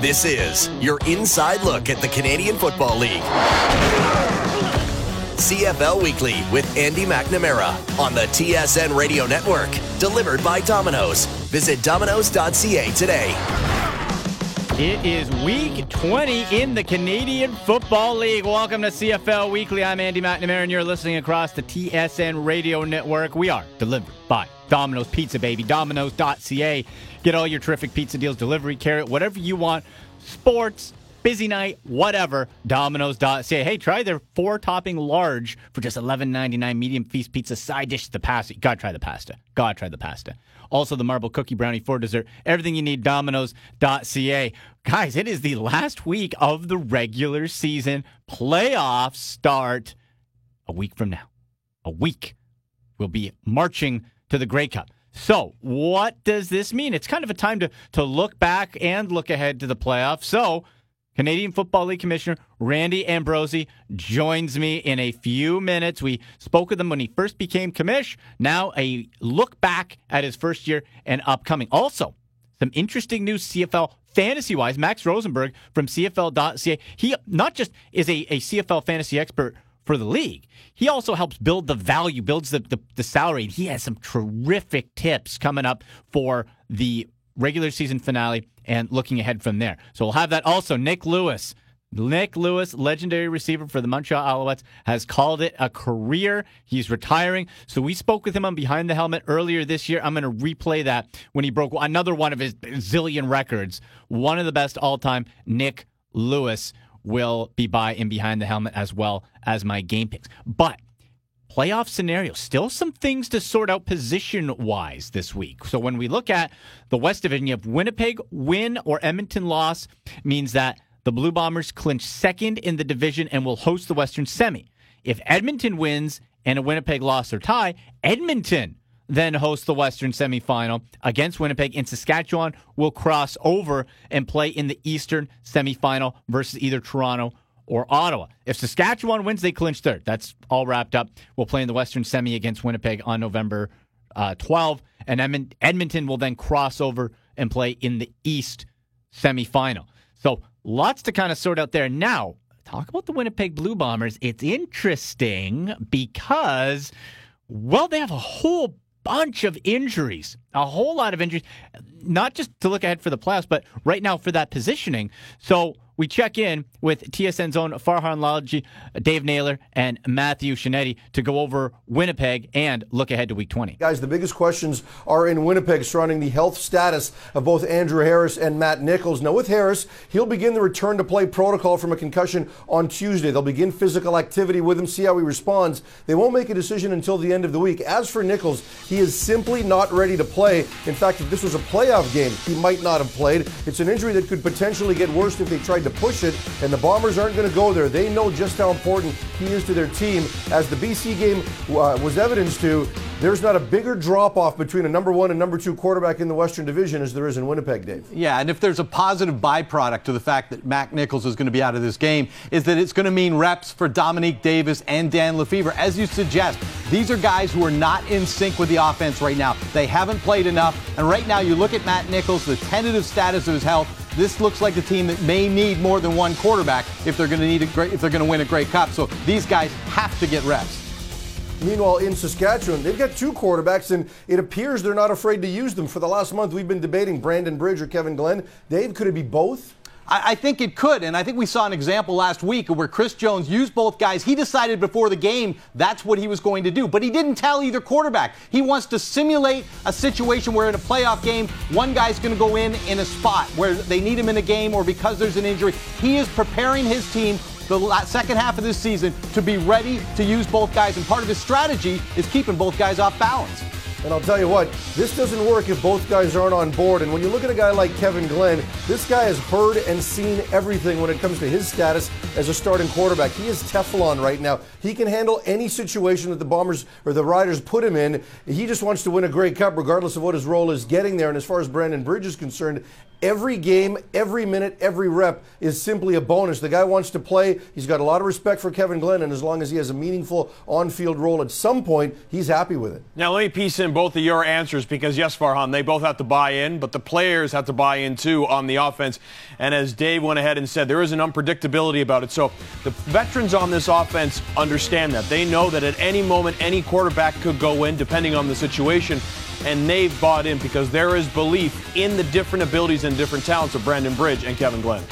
This is your inside look at the Canadian Football League. CFL Weekly with Andy McNamara on the TSN Radio Network. Delivered by Domino's. Visit domino's.ca today. It is week 20 in the Canadian Football League. Welcome to CFL Weekly. I'm Andy McNamara, and you're listening across the TSN Radio Network. We are delivered by Domino's Pizza, baby. Domino's.ca. Get all your terrific pizza deals, delivery, carrot, whatever you want. Sports, busy night, whatever. Domino's.ca. Hey, try their four topping large for just $11.99 medium feast pizza side dish. The pasta. You gotta try the pasta. Gotta try the pasta. Also, the marble cookie brownie for dessert. Everything you need, domino's.ca. Guys, it is the last week of the regular season. Playoffs start a week from now. A week. We'll be marching to the Grey Cup. So, what does this mean? It's kind of a time to, to look back and look ahead to the playoffs. So, Canadian Football League Commissioner Randy Ambrosie joins me in a few minutes. We spoke with him when he first became commish. Now, a look back at his first year and upcoming. Also, some interesting news CFL fantasy wise. Max Rosenberg from CFL.ca. He not just is a, a CFL fantasy expert for the league, he also helps build the value, builds the, the, the salary. He has some terrific tips coming up for the regular season finale and looking ahead from there. So we'll have that also. Nick Lewis. Nick Lewis, legendary receiver for the Montreal Alouettes, has called it a career. He's retiring. So we spoke with him on Behind the Helmet earlier this year. I'm going to replay that when he broke another one of his zillion records. One of the best all time, Nick Lewis, will be by in Behind the Helmet as well as my game picks. But playoff scenario. Still some things to sort out position wise this week. So when we look at the West Division, you have Winnipeg win or Edmonton loss means that the Blue Bombers clinch second in the division and will host the Western semi. If Edmonton wins and a Winnipeg loss or tie, Edmonton then host the Western semifinal against Winnipeg, and Saskatchewan will cross over and play in the Eastern semifinal versus either Toronto or Ottawa. If Saskatchewan wins, they clinch third. That's all wrapped up. We'll play in the Western Semi against Winnipeg on November uh, 12, and Edmonton will then cross over and play in the East semifinal. So lots to kind of sort out there. Now, talk about the Winnipeg Blue Bombers. It's interesting because, well, they have a whole bunch of injuries, a whole lot of injuries, not just to look ahead for the playoffs, but right now for that positioning. So we check in with TSN's own Farhan Lalji, Dave Naylor, and Matthew Scianitti to go over Winnipeg and look ahead to Week 20. Guys, the biggest questions are in Winnipeg surrounding the health status of both Andrew Harris and Matt Nichols. Now, with Harris, he'll begin the return to play protocol from a concussion on Tuesday. They'll begin physical activity with him, see how he responds. They won't make a decision until the end of the week. As for Nichols, he is simply not ready to play. In fact, if this was a playoff game, he might not have played. It's an injury that could potentially get worse if they tried to to push it, and the Bombers aren't going to go there. They know just how important he is to their team. As the BC game uh, was evidence to, there's not a bigger drop off between a number one and number two quarterback in the Western Division as there is in Winnipeg, Dave. Yeah, and if there's a positive byproduct to the fact that Matt Nichols is going to be out of this game, is that it's going to mean reps for Dominique Davis and Dan LeFevour. As you suggest, these are guys who are not in sync with the offense right now. They haven't played enough, and right now you look at Matt Nichols, the tentative status of his health this looks like a team that may need more than one quarterback if they're going to need a great if they're going to win a Grey Cup. So these guys have to get reps. Meanwhile, in Saskatchewan, they've got two quarterbacks, and it appears they're not afraid to use them. For the last month, we've been debating Brandon Bridge or Kevin Glenn. Dave, could it be both? I, think it could. And I think we saw an example last week where Chris Jones used both guys. He decided before the game that's what he was going to do. But he didn't tell either quarterback. He wants to simulate a situation where in a playoff game, one guy's going to go in in a spot where they need him in a game or because there's an injury. He is preparing his team the second half of this season to be ready to use both guys. And part of his strategy is keeping both guys off balance. And I'll tell you what, this doesn't work if both guys aren't on board. And when you look at a guy like Kevin Glenn, this guy has heard and seen everything when it comes to his status as a starting quarterback. He is Teflon right now. He can handle any situation that the Bombers or the Riders put him in. He just wants to win a Grey Cup, regardless of what his role is getting there. And as far as Brandon Bridge is concerned, Every game, every minute, every rep is simply a bonus. The guy wants to play. He's got a lot of respect for Kevin Glenn, and as long as he has a meaningful on field role at some point, he's happy with it. Now, let me piece in in both of your answers because, yes, Farhan, they both have to buy in, but the players have to buy in too on the offense. And as Dave went ahead and said, there is an unpredictability about it. So the veterans on this offense understand that. They know that at any moment, any quarterback could go in, depending on the situation. And they've bought in because there is belief in the different abilities and different talents of Brandon Bridge and Kevin Glenn.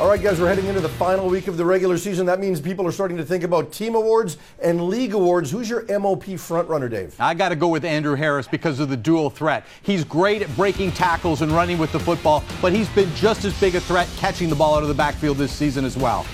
All right, guys, we're heading into the final week of the regular season. That means people are starting to think about team awards and league awards. Who's your MOP frontrunner, Dave? I got to go with Andrew Harris because of the dual threat. He's great at breaking tackles and running with the football, but he's been just as big a threat catching the ball out of the backfield this season as well.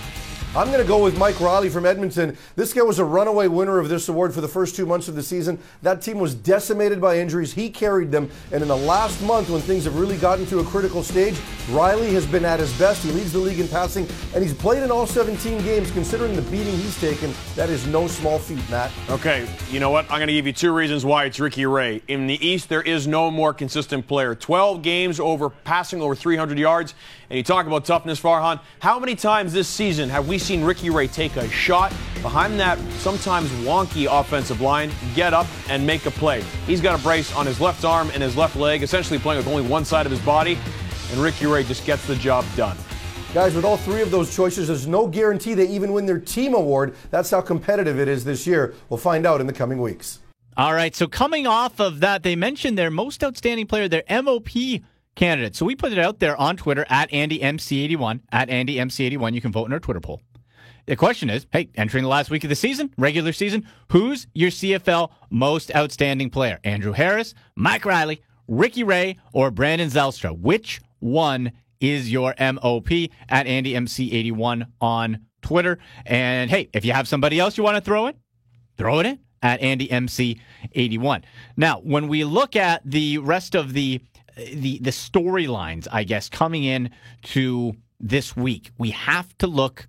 I'm going to go with Mike Reilly from Edmonton. This guy was a runaway winner of this award for the first two months of the season. That team was decimated by injuries. He carried them. And in the last month, when things have really gotten to a critical stage, Reilly has been at his best. He leads the league in passing, and he's played in all 17 games. Considering the beating he's taken, that is no small feat, Matt. Okay, you know what? I'm going to give you two reasons why it's Ricky Ray. In the East, there is no more consistent player. 12 games over passing over 300 yards. And you talk about toughness, Farhan. How many times this season have we seen Ricky Ray take a shot behind that sometimes wonky offensive line, get up and make a play? He's got a brace on his left arm and his left leg, essentially playing with only one side of his body, and Ricky Ray just gets the job done. Guys, with all three of those choices, there's no guarantee they even win their team award. That's how competitive it is this year. We'll find out in the coming weeks. All right, so coming off of that, they mentioned their most outstanding player, their MOP candidate. So we put it out there on Twitter at AndyMC81, at AndyMC81. You can vote in our Twitter poll. The question is, hey, entering the last week of the season, regular season, who's your CFL most outstanding player? Andrew Harris, Mike Reilly, Ricky Ray, or Brandon Zylstra? Which one is your MOP at AndyMC81 on Twitter? And hey, if you have somebody else you want to throw in, throw it in at AndyMC81. Now, when we look at the rest of the the the storylines, I guess, coming in to this week, we have to look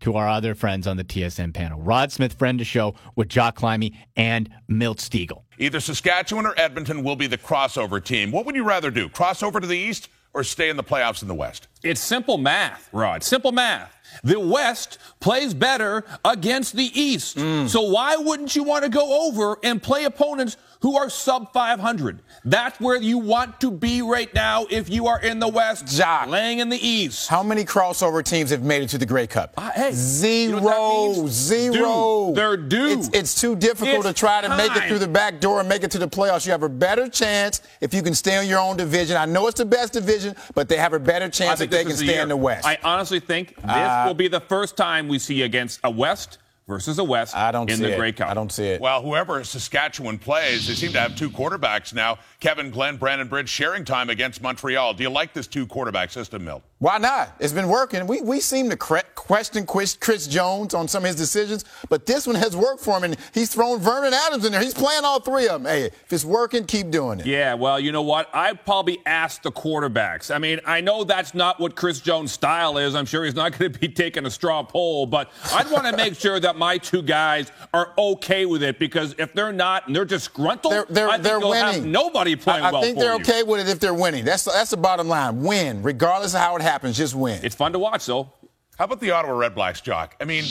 to our other friends on the TSN panel. Rod Smith, friend to show, with Jock Climie and Milt Stegall. Either Saskatchewan or Edmonton will be the crossover team. What would you rather do? Crossover to the east or stay in the playoffs in the west? It's simple math, Rod. Simple math. The West plays better against the East. Mm. So why wouldn't you want to go over and play opponents who are sub 500? That's where you want to be right now if you are in the West, Jock, playing in the East. How many crossover teams have made it to the Grey Cup? Uh, hey, zero, you know zero. Due. They're due. It's, it's too difficult it's to try to time. make it through the back door and make it to the playoffs. You have a better chance if you can stay in your own division. I know it's the best division, but they have a better chance if they can stay in the West. I honestly think this uh, will be the first time we see against a West versus the West I don't in see the it. Grey Cup. I don't see it. Well, whoever Saskatchewan plays, they seem to have two quarterbacks now. Kevin Glenn, Brandon Bridge sharing time against Montreal. Do you like this two quarterback system, Milt? Why not? It's been working. We, we seem to question Chris Jones on some of his decisions, but this one has worked for him, and he's thrown Vernon Adams in there. He's playing all three of them. Hey, if it's working, keep doing it. Yeah, well, you know what? I'd probably ask the quarterbacks. I mean, I know that's not what Chris Jones' style is. I'm sure he's not going to be taking a straw poll, but I'd want to make sure that my two guys are okay with it because if they're not and they're disgruntled, they're, they're, I think they're they'll winning. have nobody playing I, I well think they're you. okay with it if they're winning. That's that's the bottom line. Win, regardless of how it happens, just win. It's fun to watch, though. How about the Ottawa Red Blacks, Jock? I mean,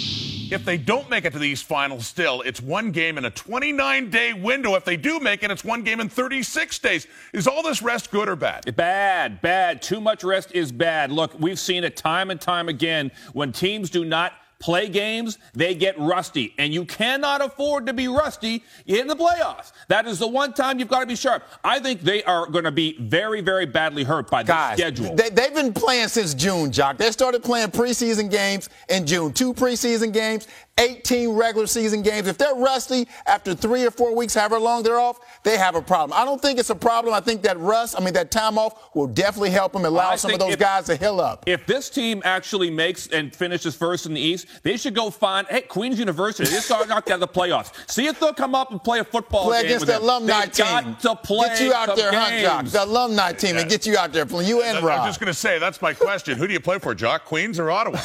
if they don't make it to the East Final still, it's one game in a 29 day window. If they do make it, it's one game in 36 days. Is all this rest good or bad? Bad, bad. Too much rest is bad. Look, we've seen it time and time again when teams do not play games, they get rusty. And you cannot afford to be rusty in the playoffs. That is the one time you've got to be sharp. I think they are going to be very, very badly hurt by the schedule. They, they've been playing since June, Jock. They started playing preseason games in June. Two preseason games, 18 regular season games. If they're rusty after three or four weeks, however long they're off, they have a problem. I don't think it's a problem. I think that rust, I mean, that time off will definitely help them, allow I some of those if- guys to heal up. If this team actually makes and finishes first in the East, they should go find hey Queens University. They start knocked out of the playoffs. See if they'll come up and play a football play game against with the them. alumni They've team. Got to play get you out some there, Hunt games. Jock. The alumni team and get you out there. You and I Rob. was just going to say, that's my question. Who do you play for, Jock? Queens or Ottawa?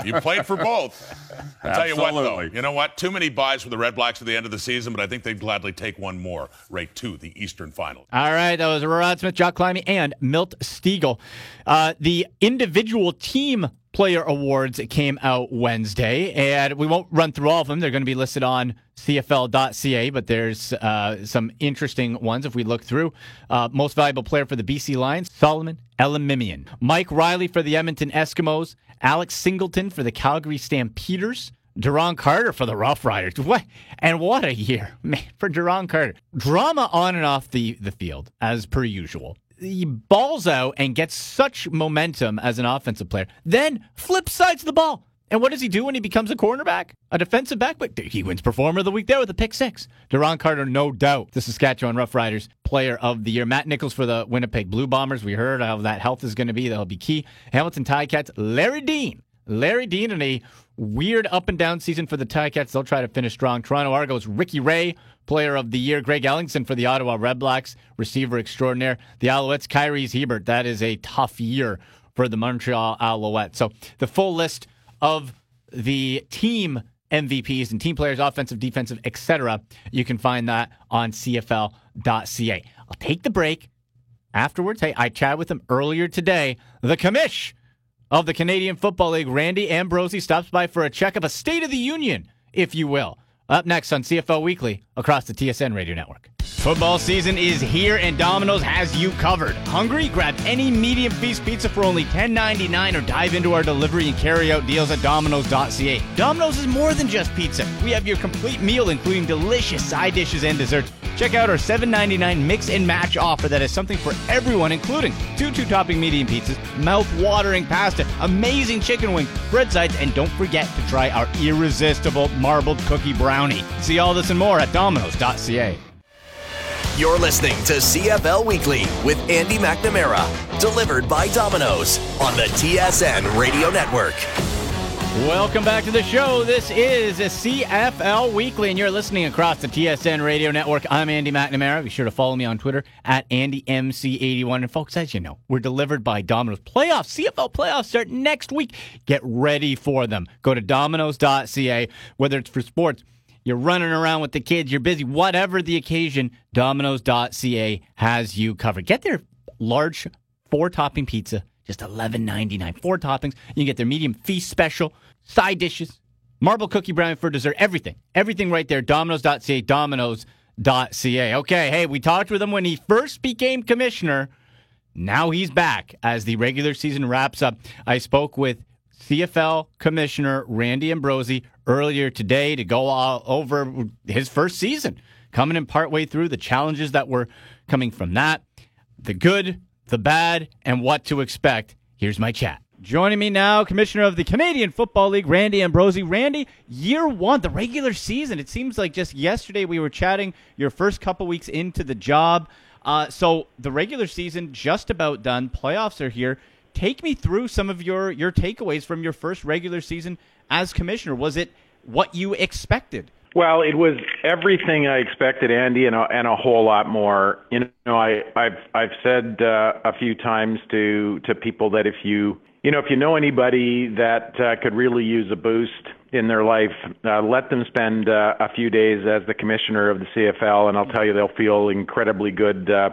you played for both. I'll tell you what, though. You know what? Too many buys for the Red Blacks at the end of the season, but I think they'd gladly take one more right to the Eastern Final. All right, that was Rod Smith, Jock Climie, and Milt Stegall. Uh, the individual team player awards came out Wednesday, and we won't run through all of them. They're going to be listed on CFL.ca, but there's uh, some interesting ones if we look through. Uh, most valuable player for the BC Lions, Solomon Elimimian. Mike Reilly for the Edmonton Eskimos. Alex Singleton for the Calgary Stampeders. Duron Carter for the Rough Riders. What and what a year, man, for Duron Carter. Drama on and off the, the field, as per usual he balls out and gets such momentum as an offensive player, then flips sides the ball. And what does he do when he becomes a cornerback? A defensive back? But he wins Performer of the Week there with a pick six. Duron Carter, no doubt, the Saskatchewan Roughriders Player of the Year. Matt Nichols for the Winnipeg Blue Bombers. We heard how that health is going to be. That'll be key. Hamilton Ticats, Larry Dean. Larry Dean in a weird up and down season for the Ticats. They'll try to finish strong. Toronto Argos, Ricky Ray Player of the Year, Greg Ellingson for the Ottawa Redblacks, receiver extraordinaire. The Alouettes, Kyries Hebert. That is a tough year for the Montreal Alouettes. So the full list of the team MVPs and team players, offensive, defensive, etc. You can find that on CFL.ca. I'll take the break. Afterwards, hey, I chatted with him earlier today. The commish of the Canadian Football League, Randy Ambrosie, stops by for a check of a State of the Union, if you will. Up next on CFL Weekly across the TSN Radio Network. Football season is here and Domino's has you covered. Hungry? Grab any medium feast pizza for only $10.99 or dive into our delivery and carry out deals at Domino's.ca. Domino's is more than just pizza. We have your complete meal, including delicious side dishes and desserts. Check out our $7.99 mix and match offer that has something for everyone, including two two topping medium pizzas, mouth watering pasta, amazing chicken wing, bread sides, and don't forget to try our irresistible marbled cookie brownie. See all this and more at Domino's.ca. You're listening to CFL Weekly with Andy McNamara, delivered by Domino's on the TSN Radio Network. Welcome back to the show. This is CFL Weekly, and you're listening across the TSN Radio Network. I'm Andy McNamara. Be sure to follow me on Twitter at AndyMC81. And folks, as you know, we're delivered by Domino's. Playoffs, CFL playoffs start next week. Get ready for them. Go to Domino's.ca, whether it's for sports, you're running around with the kids, you're busy, whatever the occasion, Domino's.ca has you covered. Get their large four topping pizza just $11.99. Four toppings. You can get their medium feast special, side dishes, marble cookie brownie for dessert, everything. Everything right there. Domino's.ca, Domino's.ca. Okay, hey, we talked with him when he first became commissioner. Now he's back as the regular season wraps up. I spoke with CFL Commissioner Randy Ambrosie earlier today to go all over his first season, coming in partway through the challenges that were coming from that, the good, the bad, and what to expect. Here's my chat. Joining me now, Commissioner of the Canadian Football League, Randy Ambrosie. Randy, year one, the regular season. It seems like just yesterday we were chatting your first couple weeks into the job. Uh, so the regular season just about done. Playoffs are here. Take me through some of your your takeaways from your first regular season as commissioner. Was it what you expected? Well, it was everything I expected, Andy, and a, and a whole lot more. You know, I, I've I've said uh, a few times to to people that if you you know if you know anybody that uh, could really use a boost in their life, uh, let them spend uh, a few days as the commissioner of the CFL, and I'll tell you they'll feel incredibly good. Uh,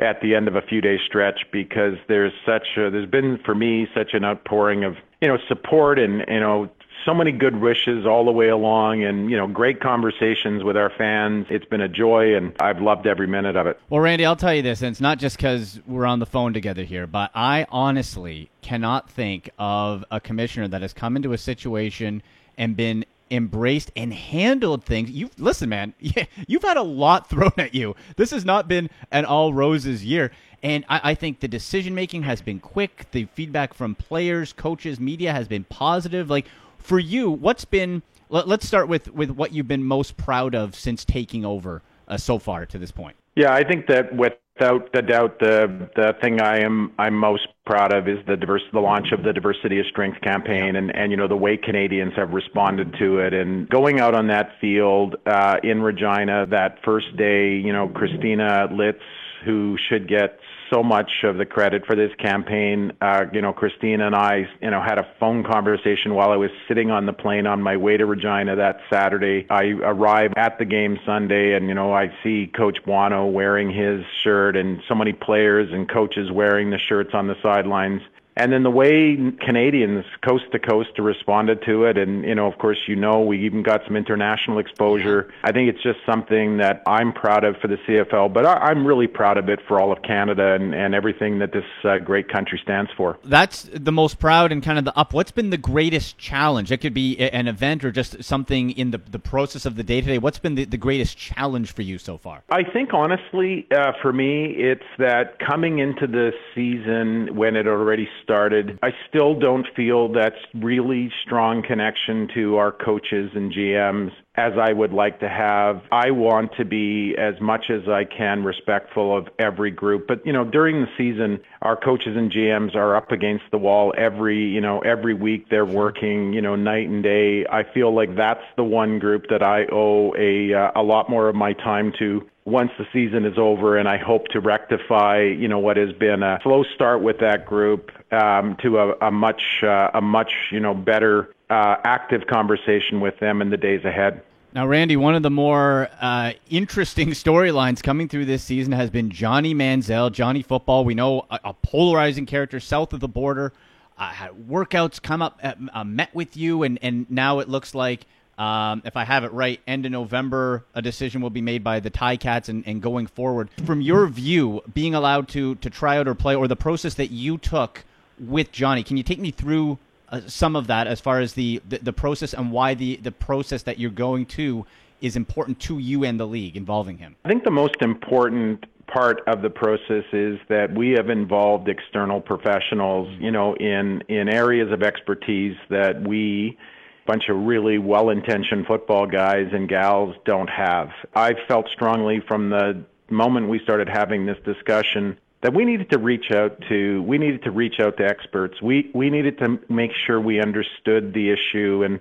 at the end of a few day stretch because there's such a, there's been for me such an outpouring of you know support and you know so many good wishes all the way along and, you know, great conversations with our fans. It's been a joy and I've loved every minute of it. Well, Randy, I'll tell you this, and it's not just because we're on the phone together here, but I honestly cannot think of a commissioner that has come into a situation and been embraced and handled things. You listen, man. You've had a lot thrown at you. This has not been an all roses year, and I, I think the decision making has been quick. The feedback from players, coaches, media has been positive. Like, for you, what's been? Let, us start with with what you've been most proud of since taking over uh, so far to this point. Yeah, I think that without a doubt, the the thing I am I'm most proud of is the diverse the launch of the Diversity of Strength campaign, and and you know the way Canadians have responded to it, and going out on that field uh, in Regina that first day, you know Christina Litz, who should get so much of the credit for this campaign. Uh, you know, Christina and I, you know, had a phone conversation while I was sitting on the plane on my way to Regina that Saturday. I arrived at the game Sunday, and you know, I see Coach Buono wearing his shirt, and so many players and coaches wearing the shirts on the sidelines. And then the way Canadians coast to coast responded to it, and you know, of course, you know, we even got some international exposure. I think it's just something that I'm proud of for the CFL, but I, am really proud of it for all of Canada and, and everything that this uh, great country stands for. That's the most proud and kind of the up. What's been the greatest challenge? It could be an event or just something in the the process of the day to day. What's been the, the greatest challenge for you so far? I think honestly, uh, for me, it's that coming into the season when it already started started. I still don't feel that's really strong connection to our coaches and GMs as I would like to have. I want to be as much as I can respectful of every group. But, you know, during the season, our coaches and GMs are up against the wall every, you know, every week they're working, you know, night and day. I feel like that's the one group that I owe a uh, a lot more of my time to once the season is over, and I hope to rectify, you know, what has been a slow start with that group um, to a, a much, uh, a much, you know, better uh, active conversation with them in the days ahead. Now, Randy, one of the more uh, interesting storylines coming through this season has been Johnny Manziel, Johnny Football. We know a, a polarizing character south of the border. Uh, workouts come up, uh, met with you, and, and now it looks like um, if I have it right, end of November, a decision will be made by the Ticats and, and going forward. From your view, being allowed to to try out or play, or the process that you took with Johnny, can you take me through uh, some of that as far as the, the, the process and why the the process that you're going to is important to you and the league involving him? I think the most important part of the process is that we have involved external professionals, you know, in in areas of expertise that we bunch of really well-intentioned football guys and gals don't have. I felt strongly from the moment we started having this discussion that we needed to reach out to we needed to reach out to experts. We we needed to make sure we understood the issue and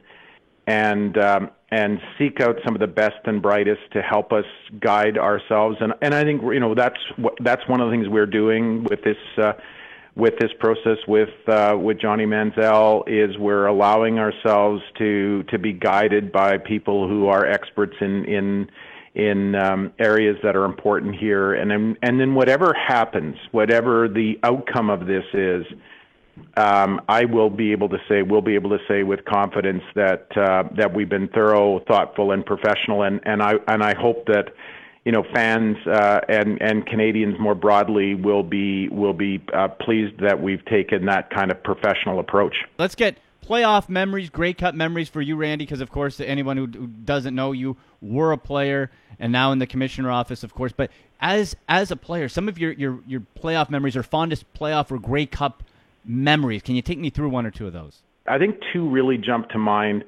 and um, and seek out some of the best and brightest to help us guide ourselves. And and I think you know that's what that's one of the things we're doing with this. Uh, with this process with uh, with Johnny Manziel is we're allowing ourselves to to be guided by people who are experts in in in um, areas that are important here, and then and then whatever happens, whatever the outcome of this is, um, I will be able to say we'll be able to say with confidence that uh, that we've been thorough, thoughtful, and professional, and and I and I hope that you know, fans uh, and and Canadians more broadly will be will be uh, pleased that we've taken that kind of professional approach. Let's get playoff memories, Grey Cup memories for you, Randy, because of course, anyone who doesn't know you were a player and now in the commissioner office, of course. But as as a player, some of your your your playoff memories or fondest playoff or Grey Cup memories. Can you take me through one or two of those? I think two really jump to mind.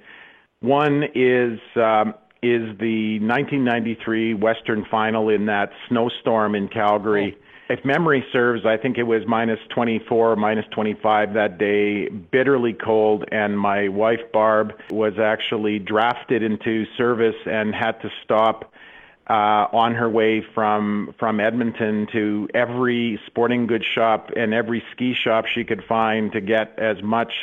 One is um, is the 1993 Western Final in that snowstorm in Calgary. Oh. If memory serves, I think it was minus 24, minus 25 that day, bitterly cold, and my wife Barb was actually drafted into service and had to stop uh, on her way from from Edmonton to every sporting goods shop and every ski shop she could find to get as much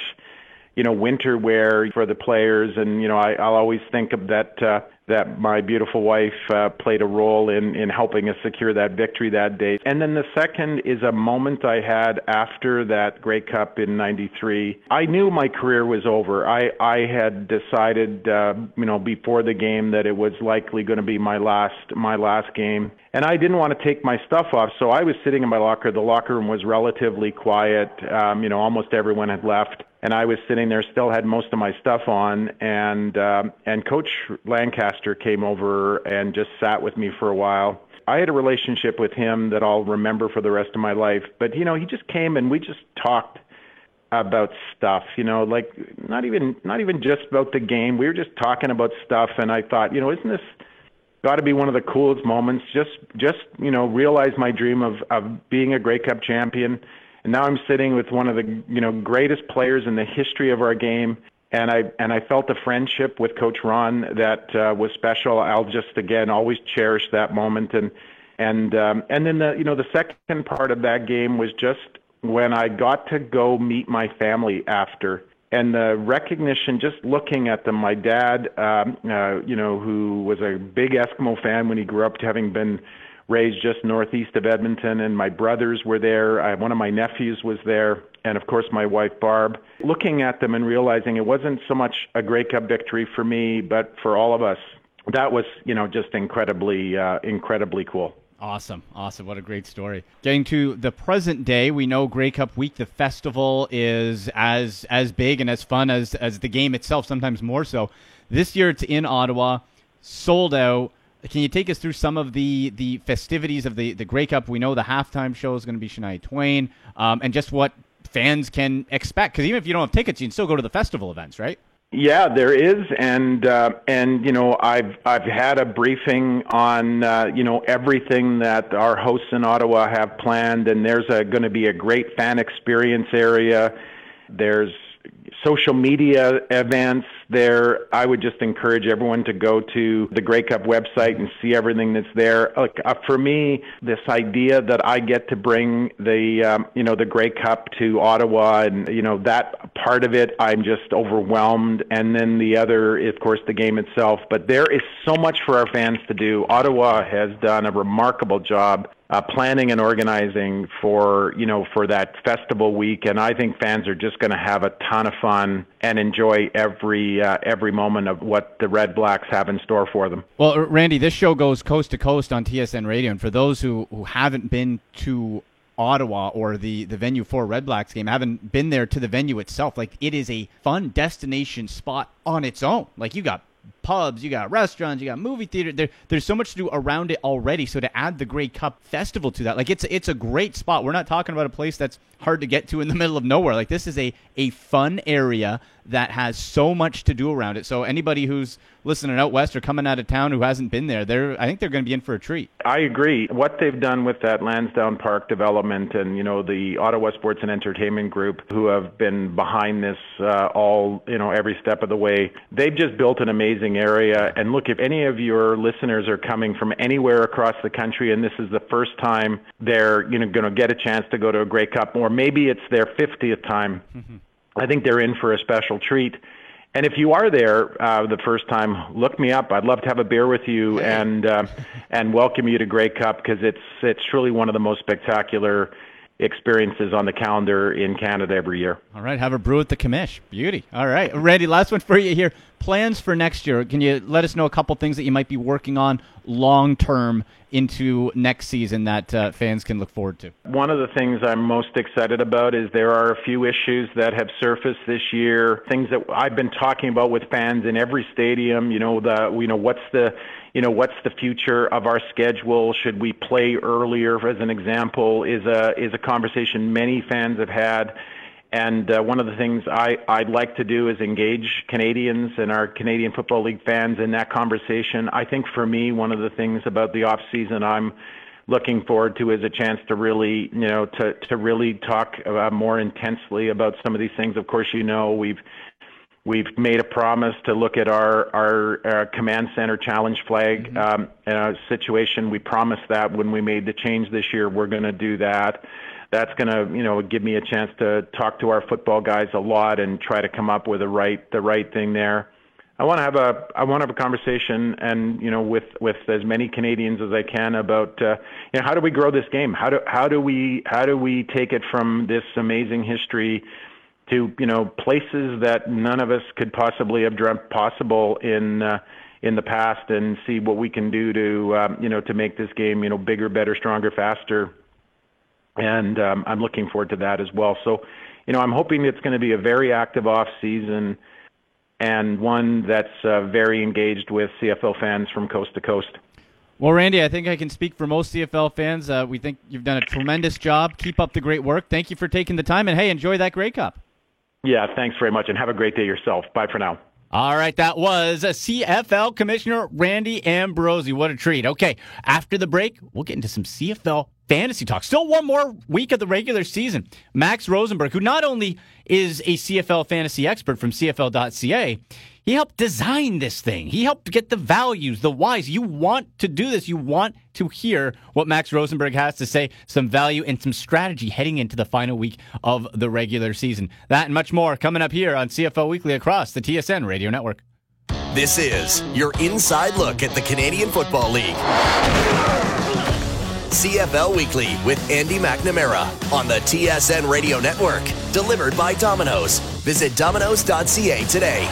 you know, winter wear for the players. And, you know, I, I'll always think of that, uh, that my beautiful wife uh, played a role in, in helping us secure that victory that day. And then the second is a moment I had after that Grey Cup in 93. I knew my career was over. I, I had decided, uh, you know, before the game that it was likely going to be my last, my last game. And I didn't want to take my stuff off, so I was sitting in my locker. The locker room was relatively quiet. Um, you know, almost everyone had left and I was sitting there, still had most of my stuff on, and um, and Coach Lancaster came over and just sat with me for a while. I had a relationship with him that I'll remember for the rest of my life. But you know, he just came and we just talked about stuff. You know, like not even not even just about the game. We were just talking about stuff, and I thought, you know, isn't this got to be one of the coolest moments? Just just you know, realize my dream of of being a Grey Cup champion and now I'm sitting with one of the you know greatest players in the history of our game. And I and I felt a friendship with Coach Ron that uh, was special. I'll just again always cherish that moment. And and um, and then the you know the second part of that game was just when I got to go meet my family after and the recognition just looking at them my dad um uh you know who was a big eskimo fan when he grew up having been raised just northeast of Edmonton, and my brothers were there. I, one of my nephews was there, and of course my wife Barb. Looking at them and realizing it wasn't so much a Grey Cup victory for me, but for all of us. That was, you know, just incredibly, uh, incredibly cool. Awesome. Awesome. What a great story. Getting to the present day, we know Grey Cup week, the festival is as as big and as fun as as the game itself, sometimes more so. This year it's in Ottawa, sold out. Can you take us through some of the the festivities of the the Grey Cup? We know the halftime show is going to be Shania Twain, um, and just what fans can expect. Because even if you don't have tickets, you can still go to the festival events, right? Yeah, there is, and uh, and you know I've I've had a briefing on uh, you know everything that our hosts in Ottawa have planned, and there's going to be a great fan experience area. There's social media events there. I would just encourage everyone to go to the Grey Cup website and see everything that's there. Like uh, for me, this idea that I get to bring the um, you know the Grey Cup to Ottawa and you know that part of it, I'm just overwhelmed. And then the other, of course, the game itself. But there is so much for our fans to do. Ottawa has done a remarkable job uh, planning and organizing for you know for that festival week, and I think fans are just going to have a ton of fun and enjoy every uh, every moment of what the Red Blacks have in store for them. Well, Randy, this show goes coast to coast on TSN Radio, and for those who who haven't been to Ottawa or the the venue for Red Blacks game, haven't been there to the venue itself, like it is a fun destination spot on its own. Like you got pubs, you got restaurants, you got movie theater. There, there's so much to do around it already. So to add the Grey Cup Festival to that, like it's it's a great spot. We're not talking about a place that's hard to get to in the middle of nowhere. Like this is a a fun area that has so much to do around it. So anybody who's listening out west or coming out of town who hasn't been there, they're I think they're going to be in for a treat. I agree. What they've done with that Lansdowne Park development and you know the Ottawa Sports and Entertainment Group who have been behind this uh, all you know every step of the way, they've just built an amazing area. And look, if any of your listeners are coming from anywhere across the country and this is the first time they're you know going to get a chance to go to a Grey Cup, or maybe it's their 50th time. Mm-hmm I think they're in for a special treat. And if you are there uh, the first time, look me up. I'd love to have a beer with you and uh, and welcome you to Grey Cup because it's it's truly one of the most spectacular experiences on the calendar in Canada every year. All right, have a brew at the commish. Beauty. All right, Randy. Last one for you here. Plans for next year. Can you let us know a couple things that you might be working on long term into next season that uh, fans can look forward to? One of the things I'm most excited about is there are a few issues that have surfaced this year. Things that I've been talking about with fans in every stadium. You know the you know what's the you know, what's the future of our schedule? Should we play earlier, as an example, is a is a conversation many fans have had. And uh, one of the things I, I'd like to do is engage Canadians and our Canadian Football League fans in that conversation. I think for me, one of the things about the off season I'm looking forward to is a chance to really, you know, to to really talk uh, more intensely about some of these things. Of course, you know, we've We've made a promise to look at our, our, our uh, command center challenge flag mm-hmm. um, uh, situation. We promised that when we made the change this year, we're going to do that. That's going to, you know, give me a chance to talk to our football guys a lot and try to come up with the right, the right thing there. I want to have a I want to have a conversation and you know with with as many Canadians as I can about uh, you know how do we grow this game? How do how do we how do we take it from this amazing history to you know places that none of us could possibly have dreamt possible in uh, in the past, and see what we can do to um, you know to make this game you know bigger, better, stronger, faster. And um, I'm looking forward to that as well. So, you know, I'm hoping it's going to be a very active off season and one that's uh, very engaged with CFL fans from coast to coast. Well, Randy, I think I can speak for most CFL fans. Uh, we think you've done a tremendous job. Keep up the great work. Thank you for taking the time, and hey, enjoy that Grey Cup. Yeah, thanks very much, and have a great day yourself. Bye for now. All right, that was a CFL Commissioner Randy Ambrosie. What a treat. Okay, after the break, we'll get into some CFL fantasy talk. Still one more week of the regular season. Max Rosenberg, who not only is a CFL fantasy expert from CFL.ca, he helped design this thing. He helped get the values, the whys. You want to do this. You want to hear what Max Rosenberg has to say, some value and some strategy heading into the final week of the regular season. That and much more coming up here on CFL Weekly across the TSN Radio Network. This is your inside look at the Canadian Football League. CFL Weekly with Andy McNamara on the TSN Radio Network. Delivered by Domino's. Visit Domino's.ca today.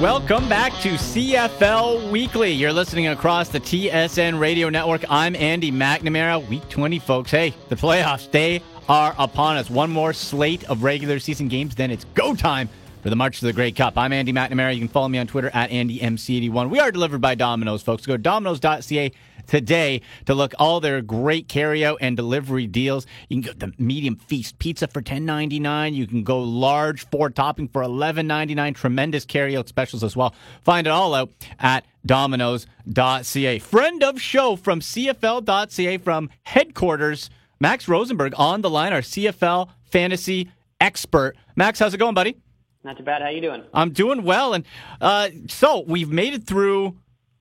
Welcome back to CFL Weekly. You're listening across the TSN Radio Network. I'm Andy McNamara. Week 20, folks. Hey, the playoffs, they are upon us. One more slate of regular season games, then it's go time for the March to the Grey Cup. I'm Andy McNamara. You can follow me on Twitter at AndyMC81. We are delivered by Domino's, folks. Go to domino's.ca today to look all their great carryout and delivery deals. You can go the medium feast pizza for $10.99. You can go large four topping for $11.99. Tremendous carryout specials as well. Find it all out at domino's.ca. Friend of show from CFL.ca from headquarters, Max Rosenberg on the line, our CFL fantasy expert. Max, how's it going, buddy? Not too bad. How you doing? I'm doing well, and uh, so we've made it through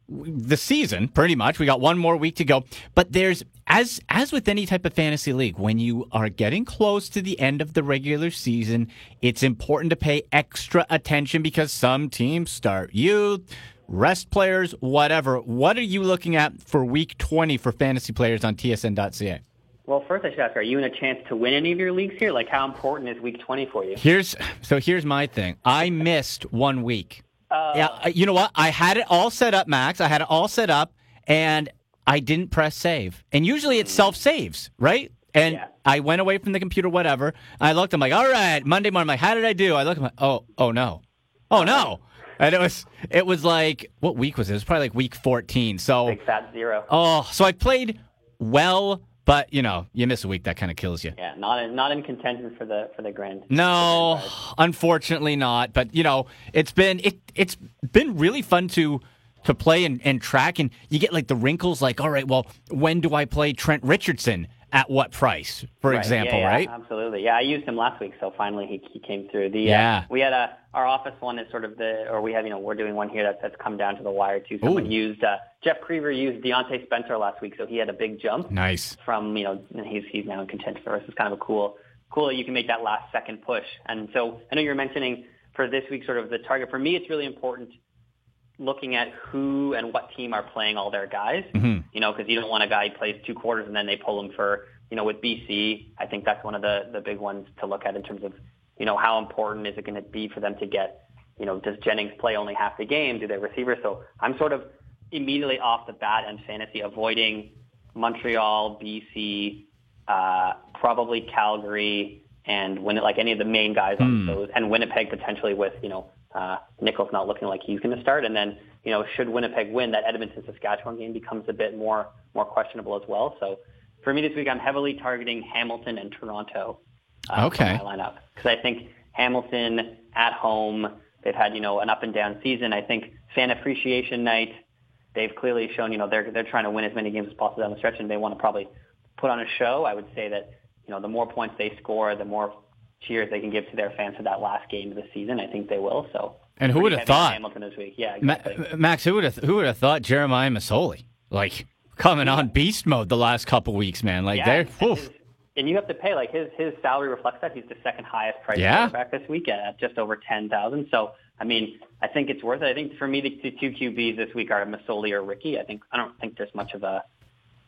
the season pretty much. We got one more week to go, but there's as as with any type of fantasy league, when you are getting close to the end of the regular season, it's important to pay extra attention because some teams start youth, rest players, whatever. What are you looking at for week 20 for fantasy players on tsn.ca? Well, first I should ask, are you in a chance to win any of your leagues here? Like, how important is Week 20 for you? Here's so here's my thing. I missed one week. Uh, yeah, you know what? I had it all set up, Max. I had it all set up, and I didn't press save. And usually it self saves, right? And Yeah. I went away from the computer, whatever. I looked. I'm like, all right, Monday morning. I'm like, how did I do? I look. I'm like, oh, oh no, oh no. And it was it was like what week was it? It was probably like week 14. So Big fat zero. oh, so I played well, but you know, you miss a week, that kind of kills you. Yeah, not in, not in contention for the for the grand. No, unfortunately not. But you know, it's been it it's been really fun to to play and, and track, and you get like the wrinkles. Like, all right, well, when do I play Trent Richardson at what price, for Right, example, yeah, yeah, right? Absolutely. Yeah, I used him last week, so finally he, he came through. The Yeah. uh, we had a our office one is sort of the or we have you know we're doing one here that, that's come down to the wire too. Someone Ooh. used uh, Jeff Creever used Diontae Spencer last week, so he had a big jump. Nice. from you know and he's he's now in contention for us. It's kind of a cool cool that you can make that last second push. And so I know you're mentioning for this week sort of the target. For me, it's really important looking at who and what team are playing all their guys. Mm-hmm. You know, because you don't want a guy who plays two quarters and then they pull him for you know with BC. I think that's one of the the big ones to look at in terms of you know how important is it going to be for them to get you know does Jennings play only half the game? Do they receiver? So I'm sort of immediately off the bat and fantasy avoiding Montreal, BC, uh, probably Calgary, and Win- like any of the main guys on those, and Winnipeg potentially with you know uh, Nichols not looking like he's going to start, and then you know should Winnipeg win, that Edmonton Saskatchewan game becomes a bit more more questionable as well. So for me this week, I'm heavily targeting Hamilton and Toronto. Uh, Okay. for my lineup because I think Hamilton at home, they've had you know an up and down season. I think fan appreciation night they've clearly shown, you know, they're they're trying to win as many games as possible down the stretch, and they want to probably put on a show. I would say that, you know, the more points they score, the more cheers they can give to their fans for that last game of the season. I think they will. So. And who would have thought? Hamilton this week? Yeah, Ma- uh, Max, who would have who would have thought Jeremiah Masoli like coming on beast mode the last couple weeks, man? Like yeah, they're and you have to pay like his his salary reflects that he's the second highest price Yeah. quarterback this week at just over ten thousand. So I mean, I think it's worth it. I think for me, the, the two QBs this week are Masoli or Ricky. I think I don't think there's much of a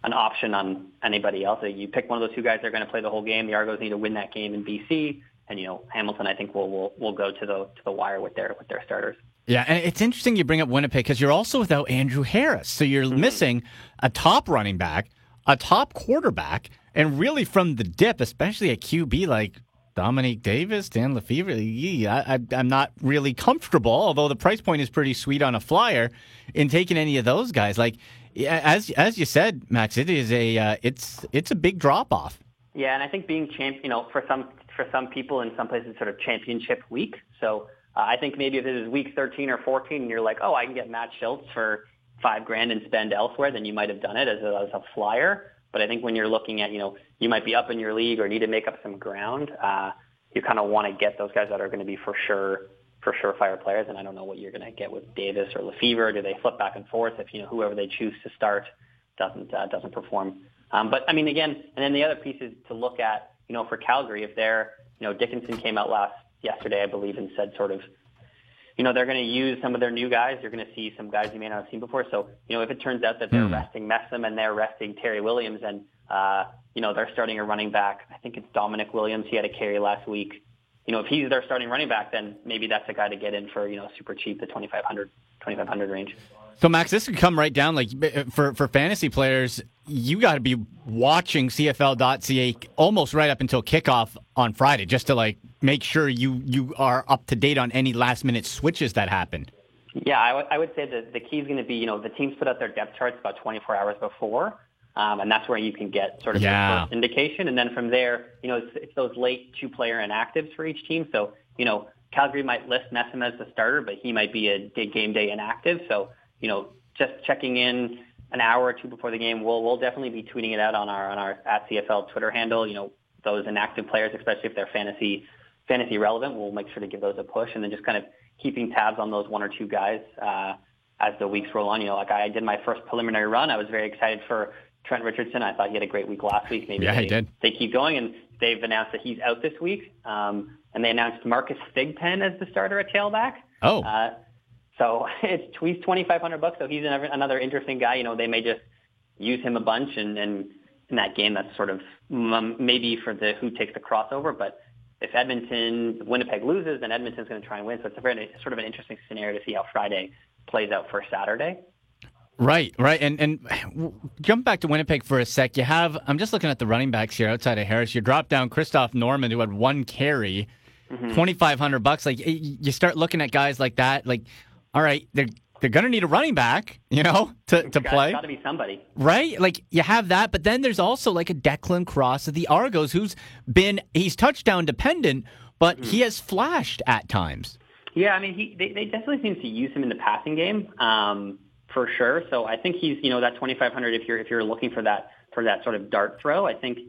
an option on anybody else. You pick one of those two guys; that are going to play the whole game. The Argos need to win that game in BC, and you know Hamilton. I think will will will go to the to the wire with their with their starters. Yeah, and it's interesting you bring up Winnipeg because you're also without Andrew Harris. So you're Mm-hmm. missing a top running back, a top quarterback, and really from the dip, especially at QB like Dominique Davis, Dan LeFevour, I, I, I'm not really comfortable, although the price point is pretty sweet on a flyer, in taking any of those guys. Like, yeah, as as you said, Max, it is a uh, it's it's a big drop off. Yeah, and I think being champ, you know, for some for some people in some places, sort of championship week. So uh, I think maybe if it is week 13 or 14, and you're like, oh, I can get Matt Shiltz for five grand and spend elsewhere, then you might have done it as a, as a flyer. But I think when you're looking at, you know, you might be up in your league or need to make up some ground, uh, you kind of want to get those guys that are going to be for sure for surefire players. And I don't know what you're going to get with Davis or LeFevour. Do they flip back and forth if you know whoever they choose to start doesn't uh, doesn't perform? Um, but I mean, again, and then the other piece is to look at, you know, for Calgary, if they're, you know, Dickenson came out last yesterday, I believe, and said sort of you know, they're going to use some of their new guys. You're going to see some guys you may not have seen before. So, you know, if it turns out that they're Hmm. resting Messam and they're resting Terry Williams and, uh, you know, they're starting a running back. I think it's Dominic Williams. He had a carry last week. You know, if he's their starting running back, then maybe that's a guy to get in for, you know, super cheap, the 2500 2500 range. So Max, this could come right down like uh, for for fantasy players, you got to be watching CFL.ca almost right up until kickoff on Friday, just to like make sure you you are up to date on any last minute switches that happen. Yeah, I would- I would say that the key is going to be, you know, the teams put out their depth charts about 24 hours before, um, and that's where you can get sort of Yeah. first indication. And then from there, you know, it's, it's those late two-player inactives for each team. So, you know, Calgary might list Messam as the starter, but he might be a game day inactive. So, you know, just checking in an hour or two before the game, we'll we'll definitely be tweeting it out on our on our at CFL Twitter handle. You know, those inactive players, especially if they're fantasy fantasy relevant, we'll make sure to give those a push, and then just kind of keeping tabs on those one or two guys uh, as the weeks roll on. You know, like I did my first preliminary run, I was very excited for Trent Richardson. I thought he had a great week last week. Maybe Yeah, they, he did. They keep going, and they've announced that he's out this week. Um, and they announced Marcus Thigpen as the starter at tailback. Oh. Uh, so it's he's twenty five hundred bucks. So he's another, another interesting guy. You know, they may just use him a bunch, and, and in that game, that's sort of um, maybe for the who takes the crossover. But if Edmonton, Winnipeg loses, then Edmonton's going to try and win. So it's a very sort of an interesting scenario to see how Friday plays out for Saturday. Right, right, and and jump back to Winnipeg for a sec. You have I'm just looking at the running backs here outside of Harris. You drop down Christoph Norman who had one carry, twenty five hundred bucks. Like you start looking at guys like that. Like, all right, they're they're gonna need a running back, you know, to to play. Got to be somebody. Right? Like you have that, but then there's also like a Declan Cross of the Argos who's been he's touchdown dependent, but he has flashed at times. Yeah, I mean, he they, they definitely seem to use him in the passing game um, for sure. So I think he's you know that 2500 if you're if you're looking for that for that sort of dart throw. I think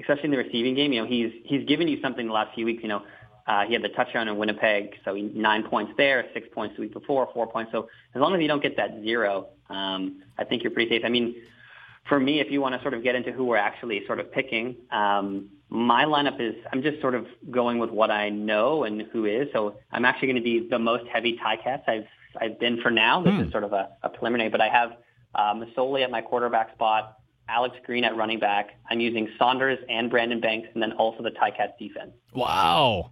especially in the receiving game, you know, he's he's given you something the last few weeks. You know, uh, he had the touchdown in Winnipeg, so he, nine points there, six points the week before, four points. So as long as you don't get that zero, um, I think you're pretty safe. I mean, for me, if you want to sort of get into who we're actually sort of picking, um, my lineup is I'm just sort of going with what I know and who is. So I'm actually going to be the most heavy Ticats I've I've been for now. This is sort of a, a preliminary, but I have uh, Masoli at my quarterback spot, Alex Green at running back. I'm using Saunders and Brandon Banks, and then also the Ticats defense. Wow.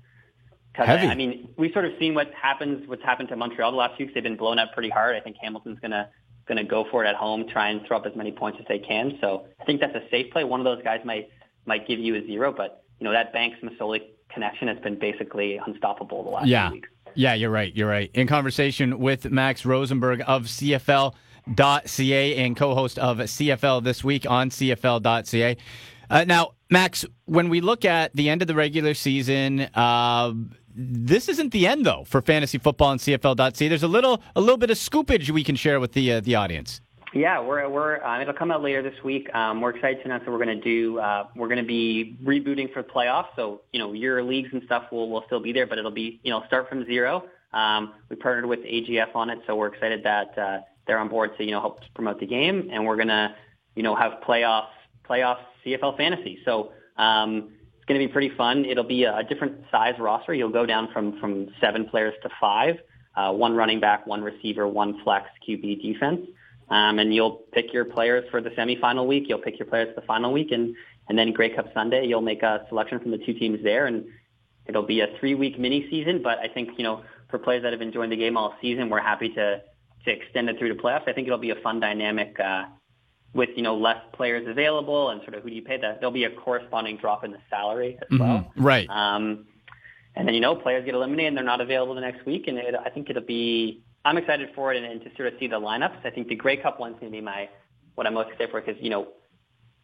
Heavy. I, I mean, we've sort of seen what happens. What's happened to Montreal the last few weeks? They've been blown up pretty hard. I think Hamilton's gonna gonna go for it at home, try and throw up as many points as they can. So I think that's a safe play. One of those guys might might give you a zero, but you know that Banks Masoli connection has been basically unstoppable the last Yeah. few weeks. Yeah, you're right. You're right. In conversation with Max Rosenberg of CFL.ca and co host of CFL This Week on CFL.ca. Uh, now, Max, when we look at the end of the regular season, uh, this isn't the end though for fantasy football and CFL.ca. There's a little a little bit of scoopage we can share with the uh, the audience. Yeah, we're we're uh, it'll come out later this week. Um, we're excited to announce that we're going to do. Uh, we're going to be rebooting for the playoffs. So you know your leagues and stuff will will still be there, but it'll be you know start from zero. Um, we partnered with AGF on it, so we're excited that uh, they're on board to you know help promote the game, and we're gonna you know have playoff playoff CFL fantasy. So um, it's going to be pretty fun. It'll be a, a different size roster. You'll go down from from seven players to five. Uh, one running back, one receiver, one flex, QB, defense. Um, and you'll pick your players for the semifinal week. You'll pick your players for the final week, and and then Grey Cup Sunday, you'll make a selection from the two teams there, and it'll be a three-week mini season. But I think you know, for players that have enjoyed the game all season, we're happy to to extend it through the playoffs. I think it'll be a fun dynamic uh, with you know less players available, and sort of who do you pay? That there'll be a corresponding drop in the salary as well. Right. Um, and then you know players get eliminated and they're not available the next week, and it, I think it'll be. I'm excited for it and, and to sort of see the lineups. I think the Grey Cup one's going to be my what I'm most excited for because you know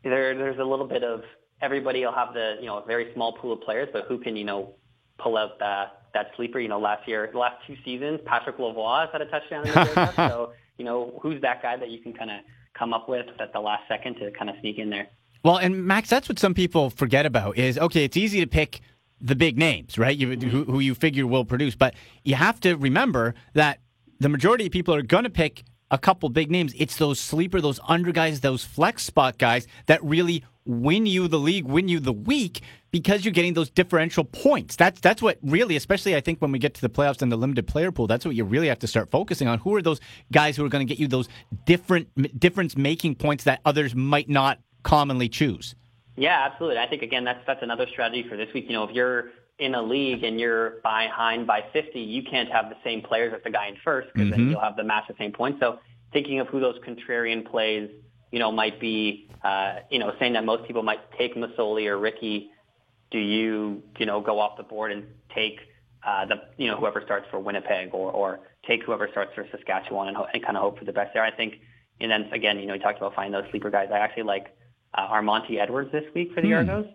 there there's a little bit of everybody will have the you know a very small pool of players, but who can you know pull out that that sleeper? You know, last year, the last two seasons, Patrick Lavoie has had a touchdown in the Cup. So you know who's that guy that you can kind of come up with at the last second to kind of sneak in there. Well, and Max, that's what some people forget about is okay, it's easy to pick the big names, right? You, mm-hmm. who, who you figure will produce, but you have to remember that the majority of people are going to pick a couple big names. It's those sleeper, those under guys, those flex spot guys that really win you the league, win you the week because you're getting those differential points. That's that's what really, especially I think when we get to the playoffs and the limited player pool, that's what you really have to start focusing on. Who are those guys who are going to get you those different difference making points that others might not commonly choose? Yeah, absolutely. I think again that's that's another strategy for this week. You know, if you're in a league and you're behind by 50, you can't have the same players as the guy in first because mm-hmm. then you'll have the match the same points. So thinking of who those contrarian plays, you know, might be, uh, you know, saying that most people might take Masoli or Ricky. Do you, you know, go off the board and take uh, the, you know, whoever starts for Winnipeg or, or take whoever starts for Saskatchewan and, ho- and kind of hope for the best there. I think, and then again, you know, we talked about finding those sleeper guys. I actually like uh, Armanti Edwards this week for the mm. Argos.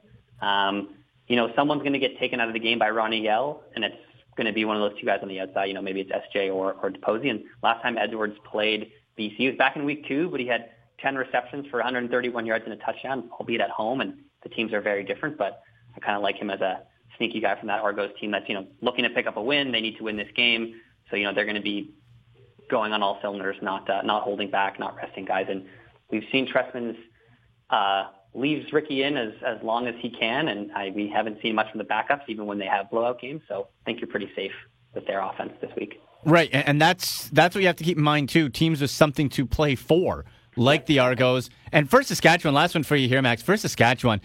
Um, you know, someone's going to get taken out of the game by Ronnie Yell, and it's going to be one of those two guys on the outside. You know, maybe it's SJ or, or DeVier Posey. And last time Edwards played BC, he was back in week two, but he had 10 receptions for 131 yards and a touchdown, albeit at home, and the teams are very different. But I kind of like him as a sneaky guy from that Argos team that's, you know, looking to pick up a win. They need to win this game. So, you know, they're going to be going on all cylinders, not uh, not holding back, not resting guys. And we've seen Trestman's uh, leaves Ricky in as, as long as he can, and I, we haven't seen much from the backups, even when they have blowout games. So I think you're pretty safe with their offense this week. Right, and that's that's what you have to keep in mind too. Teams with something to play for, like the Argos, and first Saskatchewan. Last one for you here, Max. First Saskatchewan.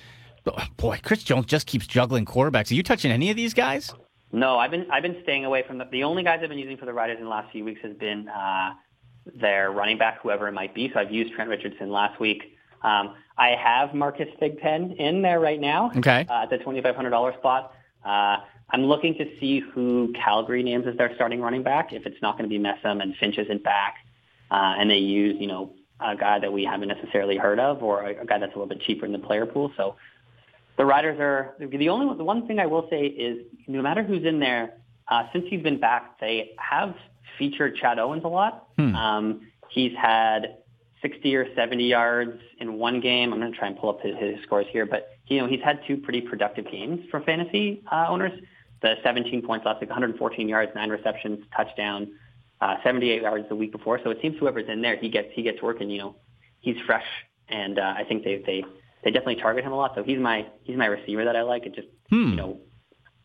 Boy, Chris Jones just keeps juggling quarterbacks. Are you touching any of these guys? No, I've been I've been staying away from the. The only guys I've been using for the Riders in the last few weeks has been uh, their running back, whoever it might be. So I've used Trent Richardson last week. Um, I have Marcus Thigpen in there right now. Okay. Uh, at the $2,500 spot. Uh, I'm looking to see who Calgary names as their starting running back. If it's not going to be Messam and Finch isn't back, uh, and they use, you know, a guy that we haven't necessarily heard of or a, a guy that's a little bit cheaper in the player pool. So the Riders are the only one the one thing I will say is no matter who's in there, uh, since he's been back, they have featured Chad Owens a lot. Hmm. Um, he's had 60 or 70 yards in one game. I'm going to try and pull up his, his scores here, but you know he's had two pretty productive games for fantasy uh, owners. The 17 points last week, 114 yards, nine receptions, touchdown, uh, 78 yards the week before. So it seems whoever's in there, he gets he gets working. You know, he's fresh, and uh, I think they they they definitely target him a lot. So he's my he's my receiver that I like. It just hmm. you know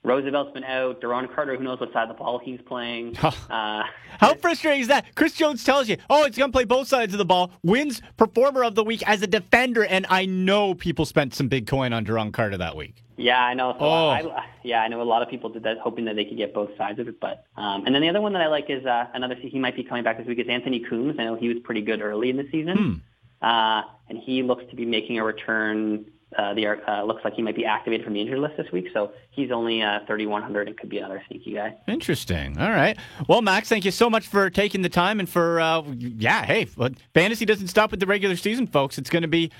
Roosevelt's been out. Duron Carter, who knows what side of the ball he's playing. Uh, How frustrating is that? Chris Jones tells you, oh, it's going to play both sides of the ball, wins performer of the week as a defender, and I know people spent some big coin on Duron Carter that week. Yeah, I know. So oh. I, yeah, I know a lot of people did that, hoping that they could get both sides of it. But um, and then the other one that I like is uh, another. He might be coming back this week. Is Anthony Coombs. I know he was pretty good early in the season, hmm. uh, and he looks to be making a return uh, the uh, looks like he might be activated from the injured list this week. So he's only uh, 3,100 and could be another sneaky guy. Interesting. All right. Well, Max, thank you so much for taking the time and for, uh, yeah, hey, fantasy doesn't stop with the regular season, folks. It's going to be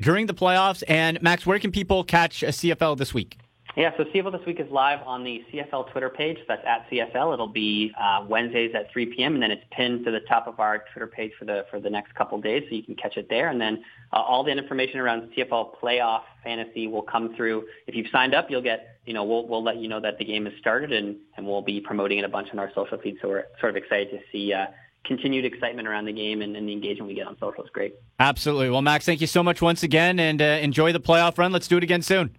during the playoffs. And Max, where can people catch a CFL this week? Yeah, so CFL this week is live on the CFL Twitter page. That's at CFL. It'll be uh, Wednesdays at 3 p.m. and then it's pinned to the top of our Twitter page for the for the next couple days, so you can catch it there. And then uh, all the information around CFL playoff fantasy will come through. If you've signed up, you'll get you know we'll we'll let you know that the game has started and and we'll be promoting it a bunch on our social feed. So we're sort of excited to see. Uh, continued excitement around the game and, and, the engagement we get on social is great. Absolutely. Well, Max, thank you so much once again and uh, enjoy the playoff run. Let's do it again soon.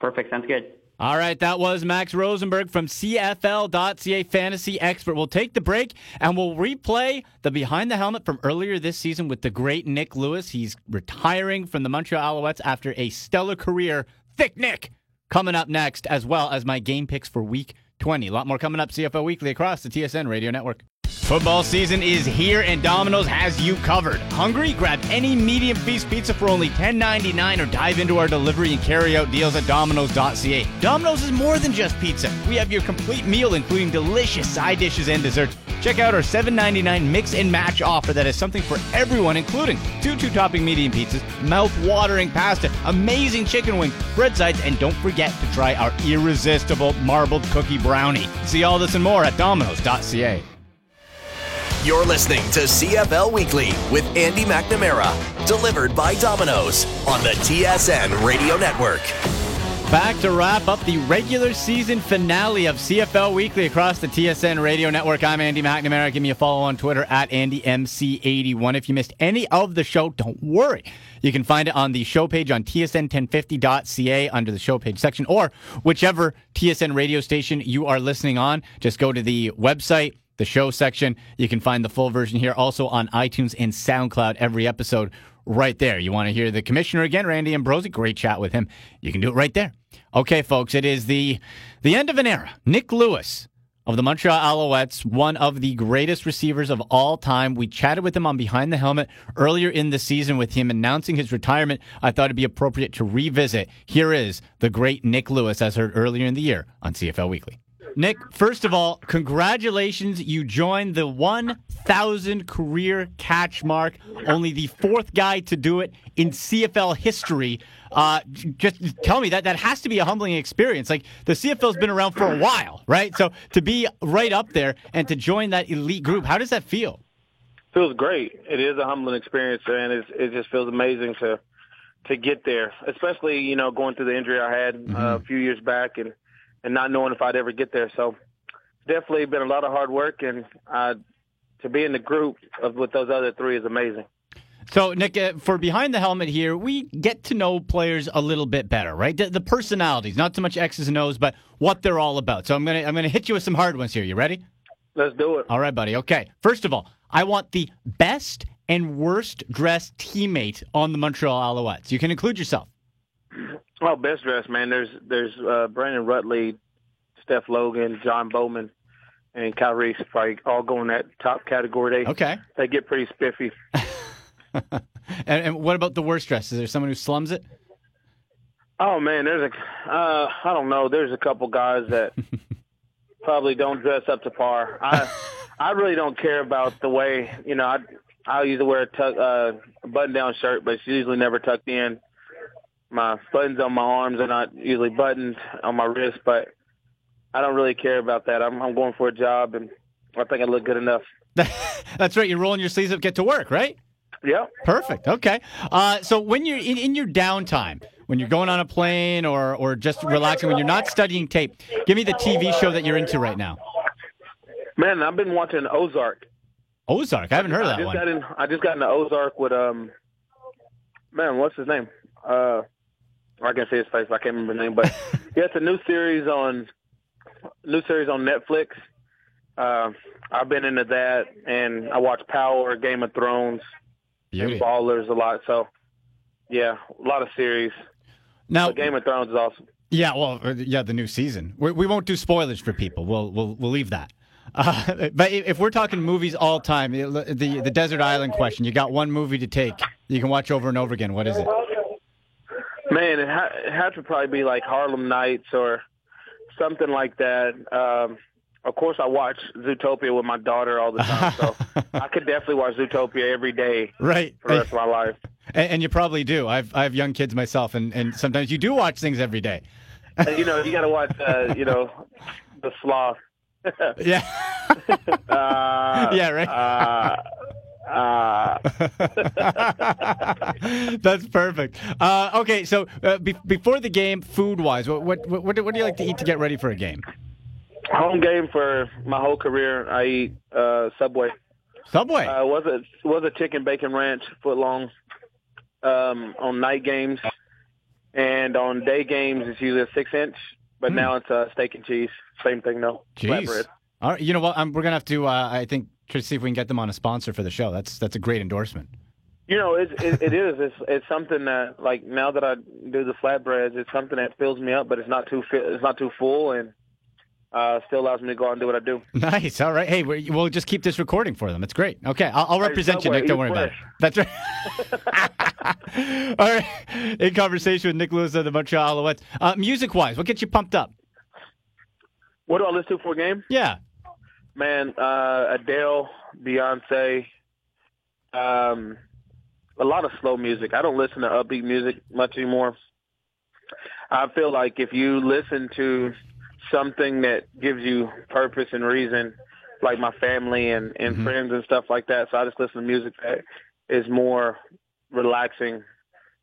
Perfect. Sounds good. All right, that was Max Rosenberg from CFL.ca fantasy expert. We'll take the break and we'll replay the behind the helmet from earlier this season with the great Nick Lewis. He's retiring from the Montreal Alouettes after a stellar career. Thick Nick coming up next, as well as my game picks for week 20. A lot more coming up CFL Weekly across the TSN Radio Network. Football season is here and Domino's has you covered. Hungry? Grab any medium feast pizza for only $10.99 or dive into our delivery and carry out deals at Domino's.ca. Domino's is more than just pizza. We have your complete meal, including delicious side dishes and desserts. Check out our $7.99 mix and match offer that has something for everyone, including two two topping medium pizzas, mouth watering pasta, amazing chicken wings, bread sides, and don't forget to try our irresistible marbled cookie brownie. See all this and more at Domino's.ca. You're listening to CFL Weekly with Andy McNamara, delivered by Domino's on the TSN Radio Network. Back to wrap up the regular season finale of CFL Weekly across the TSN radio network. I'm Andy McNamara. Give me a follow on Twitter at AndyMC81. If you missed any of the show, don't worry. You can find it on the show page on tsn1050.ca under the show page section, or whichever TSN radio station you are listening on. Just go to the website, the show section. You can find the full version here also on iTunes and SoundCloud. Every episode right there. You want to hear the commissioner again, Randy Ambrosie? Great chat with him. You can do it right there. Okay, folks, it is the the end of an era. Nick Lewis of the Montreal Alouettes, one of the greatest receivers of all time. We chatted with him on Behind the Helmet earlier in the season with him announcing his retirement. I thought it'd be appropriate to revisit. Here is the great Nick Lewis, as heard earlier in the year on CFL Weekly. Nick, first of all, congratulations. You joined the 1,000 career catch mark, only the fourth guy to do it in CFL history. Uh, just tell me that that has to be a humbling experience. Like the CFL's been around for a while, right? So to be right up there and to join that elite group, how does that feel? Feels great. It is a humbling experience, and it's, it just feels amazing to to get there. Especially you know going through the injury I had Mm-hmm. uh, a few years back, and and not knowing if I'd ever get there. So definitely been a lot of hard work, and uh, to be in the group of with those other three is amazing. So, Nick, uh, for behind the helmet here, we get to know players a little bit better, right? The, the personalities, not so much X's and O's, but what they're all about. So, I'm gonna I'm gonna hit you with some hard ones here. You ready? Let's do it. All right, buddy. Okay. First of all, I want the best and worst dressed teammate on the Montreal Alouettes. You can include yourself. Oh, best dressed man. There's there's uh, Brandon Rutley, Steph Logan, John Bowman, and Kyries. Probably all go in that top category. They Okay. they get pretty spiffy. and, and what about the worst dress? Is there someone who slums it? Oh man, there's a uh, I don't know. There's a couple guys that probably don't dress up to par. I I really don't care about the way you know. I I usually wear a tuck uh, a button down shirt, but it's usually never tucked in. My buttons on my arms are not usually buttoned on my wrist, but I don't really care about that. I'm I'm going for a job, and I think I look good enough. That's right. You're rolling your sleeves up, get to work, right? Yep. Perfect. Okay. Uh, so when you're in, in your downtime, when you're going on a plane or or just relaxing, when you're not studying tape, give me the TV show that you're into right now. Man, I've been watching Ozark. Ozark. I haven't heard of I that just one. got in. I just got into Ozark with um. Man, what's his name? Uh, I can't say his face. I can't remember his name, but yeah, it's a new series on new series on Netflix. Uh, I've been into that, and I watch Power, Game of Thrones, Beauty. and Ballers a lot. So, yeah, a lot of series. Now, But Game of Thrones is awesome. Yeah, well, uh, yeah, the new season. We, we won't do spoilers for people. We'll we'll we'll leave that. Uh, but if we're talking movies all time, the the desert island question. You got one movie to take. You can watch over and over again. What is it? Man, it, ha- it had to probably be like Harlem Nights or something like that. Um, of course, I watch Zootopia with my daughter all the time, so I could definitely watch Zootopia every day Right. for the rest of my life. And, and you probably do. I've I have young kids myself, and, and sometimes you do watch things every day. And, you know, you got to watch, uh, you know, the sloth. Yeah. Uh, Yeah, right. Uh, uh, That's perfect. Uh, okay, so uh, be- before the game, food wise, what, what what what do you like to eat to get ready for a game? home game for my whole career. I eat uh, Subway. Subway. Uh, was a was a chicken bacon ranch foot long um, on night games, and on day games it's usually a six inch. But now it's a steak and cheese. Same thing, though. Jeez. All right, you know what? We're gonna have to. Uh, I think to see if we can get them on a sponsor for the show. That's that's a great endorsement. You know, it, it, it is. It's it's something that like now that I do the flatbreads, it's something that fills me up, but it's not too it's not too full, and uh, still allows me to go out and do what I do. Nice. All right. Hey, we- we'll just keep this recording for them. It's great. Okay, I'll, I'll Hey, represent you, Nick. Don't worry about it. That's right. All right. In conversation with Nick Lewis of the Montreal Alouettes. Uh, music wise, what gets you pumped up? What do I listen to for a game? Yeah. Man, uh, Adele, Beyonce, um, a lot of slow music. I don't listen to upbeat music much anymore. I feel like if you listen to something that gives you purpose and reason, like my family and, and friends and stuff like that, so I just listen to music that is more relaxing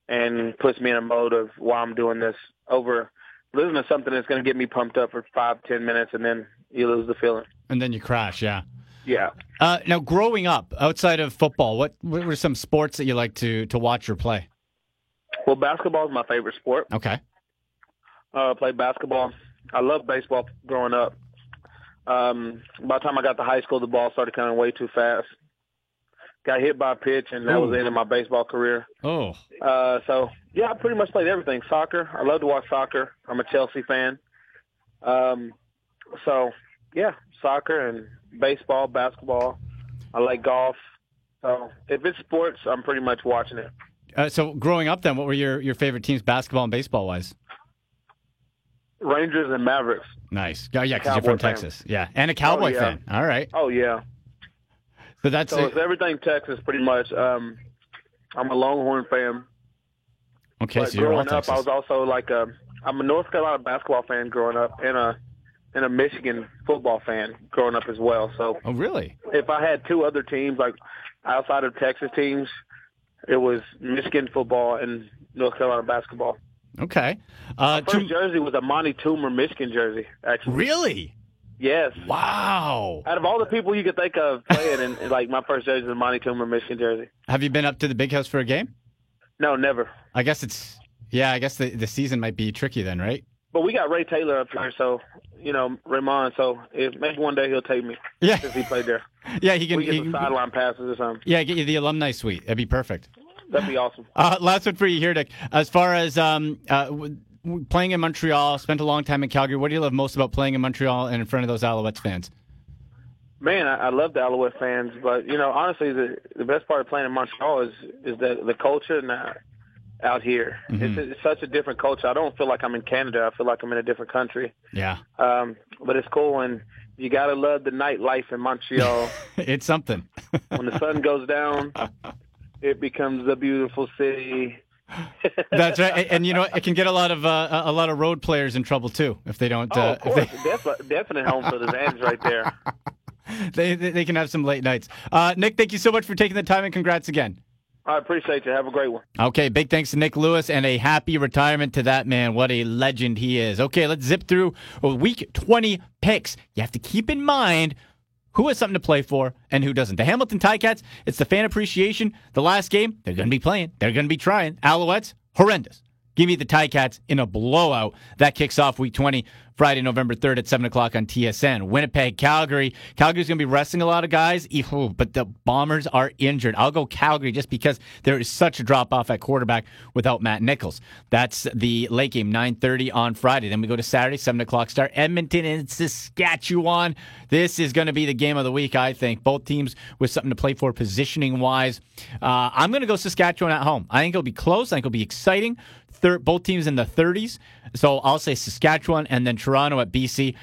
and puts me in a mode of why I'm doing this over listen to something that's going to get me pumped up for five, ten minutes, and then you lose the feeling. And then you crash, yeah. Yeah. Uh, now, growing up outside of football, what what were some sports that you like to to watch or play? Well, basketball is my favorite sport. Okay. Uh, played basketball. I loved baseball growing up. Um, by the time I got to high school, the ball started coming way too fast. Got hit by a pitch, and that was the end of my baseball career. Oh. Uh, so yeah, I pretty much played everything. Soccer. I love to watch soccer. I'm a Chelsea fan. Um, so yeah, soccer and baseball, basketball. I like golf. So if it's sports, I'm pretty much watching it. Uh, so, growing up, then, what were your, your favorite teams, basketball and baseball wise? Rangers and Mavericks. Nice. Oh, yeah, because you're from fan. Texas. Yeah, and a Cowboy Oh, yeah. fan. All right. Oh yeah. So that's So it's everything Texas, pretty much. Um, I'm a Longhorn fan. okay. but So you're all growing up, Texas. I was also like a I'm a North Carolina basketball fan growing up, and a and a Michigan football fan growing up as well. So oh, really? if I had two other teams like outside of Texas teams, it was Michigan football and North Carolina basketball. Okay. Uh, My first jersey was a Amani Toomer Michigan jersey. Actually, really? yes. Wow. Out of all the people you could think of playing, and, and like my first jersey was a Amani Toomer Michigan jersey. Have you been up to the big house for a game? No, never. I guess it's yeah. I guess the the season might be tricky then, right? But we got Ray Taylor up here, so you know Raymond. So if maybe one day he'll take me. Yeah. since he played there. Yeah, he can. we get he some sideline passes or something. yeah, get you the alumni suite. That'd be perfect. That'd be awesome. Uh, last one for you here, Nick. As far as um, uh, playing in Montreal, spent a long time in Calgary. What do you love most about playing in Montreal and in front of those Alouettes fans? Man, I, I love the Alouette fans, but you know, honestly, the the best part of playing in Montreal is is the the culture and uh, out here. Mhm. It's, it's such a different culture. I don't feel like I'm in Canada. I feel like I'm in a different country. Yeah, Um, but it's cool, and you gotta love the nightlife in Montreal. it's something. when the sun goes down, it becomes a beautiful city. That's right, and, and you know it can get a lot of uh, a lot of road players in trouble too if they don't. Oh, uh, of course, Def- definite home for the advantage right there. they, they they can have some late nights. Uh, Nick, thank you so much for taking the time and congrats again. I appreciate you. Have a great one. Okay, big thanks to Nick Lewis and a happy retirement to that man. What a legend he is. Okay, let's zip through week 20 picks. You have to keep in mind who has something to play for and who doesn't. The Hamilton Ticats, it's the fan appreciation. The last game, they're going to be playing. They're going to be trying. Alouettes, horrendous. Give me the Ticats in a blowout. That kicks off week 20, Friday, November 3rd at 7 o'clock on TSN. Winnipeg, Calgary. Calgary's going to be resting a lot of guys, but the Bombers are injured. I'll go Calgary just because there is such a drop off at quarterback without Matt Nichols. That's the late game, 9.30 on Friday. Then we go to Saturday, 7 o'clock start. Edmonton and Saskatchewan. This is going to be the game of the week, I think. Both teams with something to play for positioning wise. Uh, I'm going to go Saskatchewan at home. I think it'll be close. I think it'll be exciting. Thir- both teams in the 30s. So I'll say Saskatchewan and then Toronto at BC.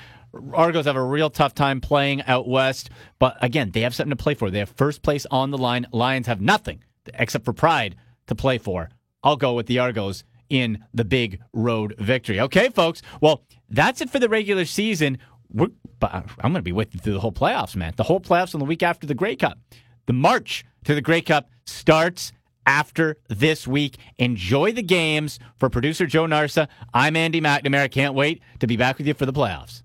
Argos have a real tough time playing out west, but again, they have something to play for. They have first place on the line. Lions have nothing except for pride to play for. I'll go with the Argos in the big road victory. Okay, folks. Well, that's it for the regular season. We're, I'm going to be with you through the whole playoffs, man. The whole playoffs on the week after the Grey Cup. The march to the Grey Cup starts after this week. Enjoy the games. For producer Joe Narsa, I'm Andy McNamara. Can't wait to be back with you for the playoffs.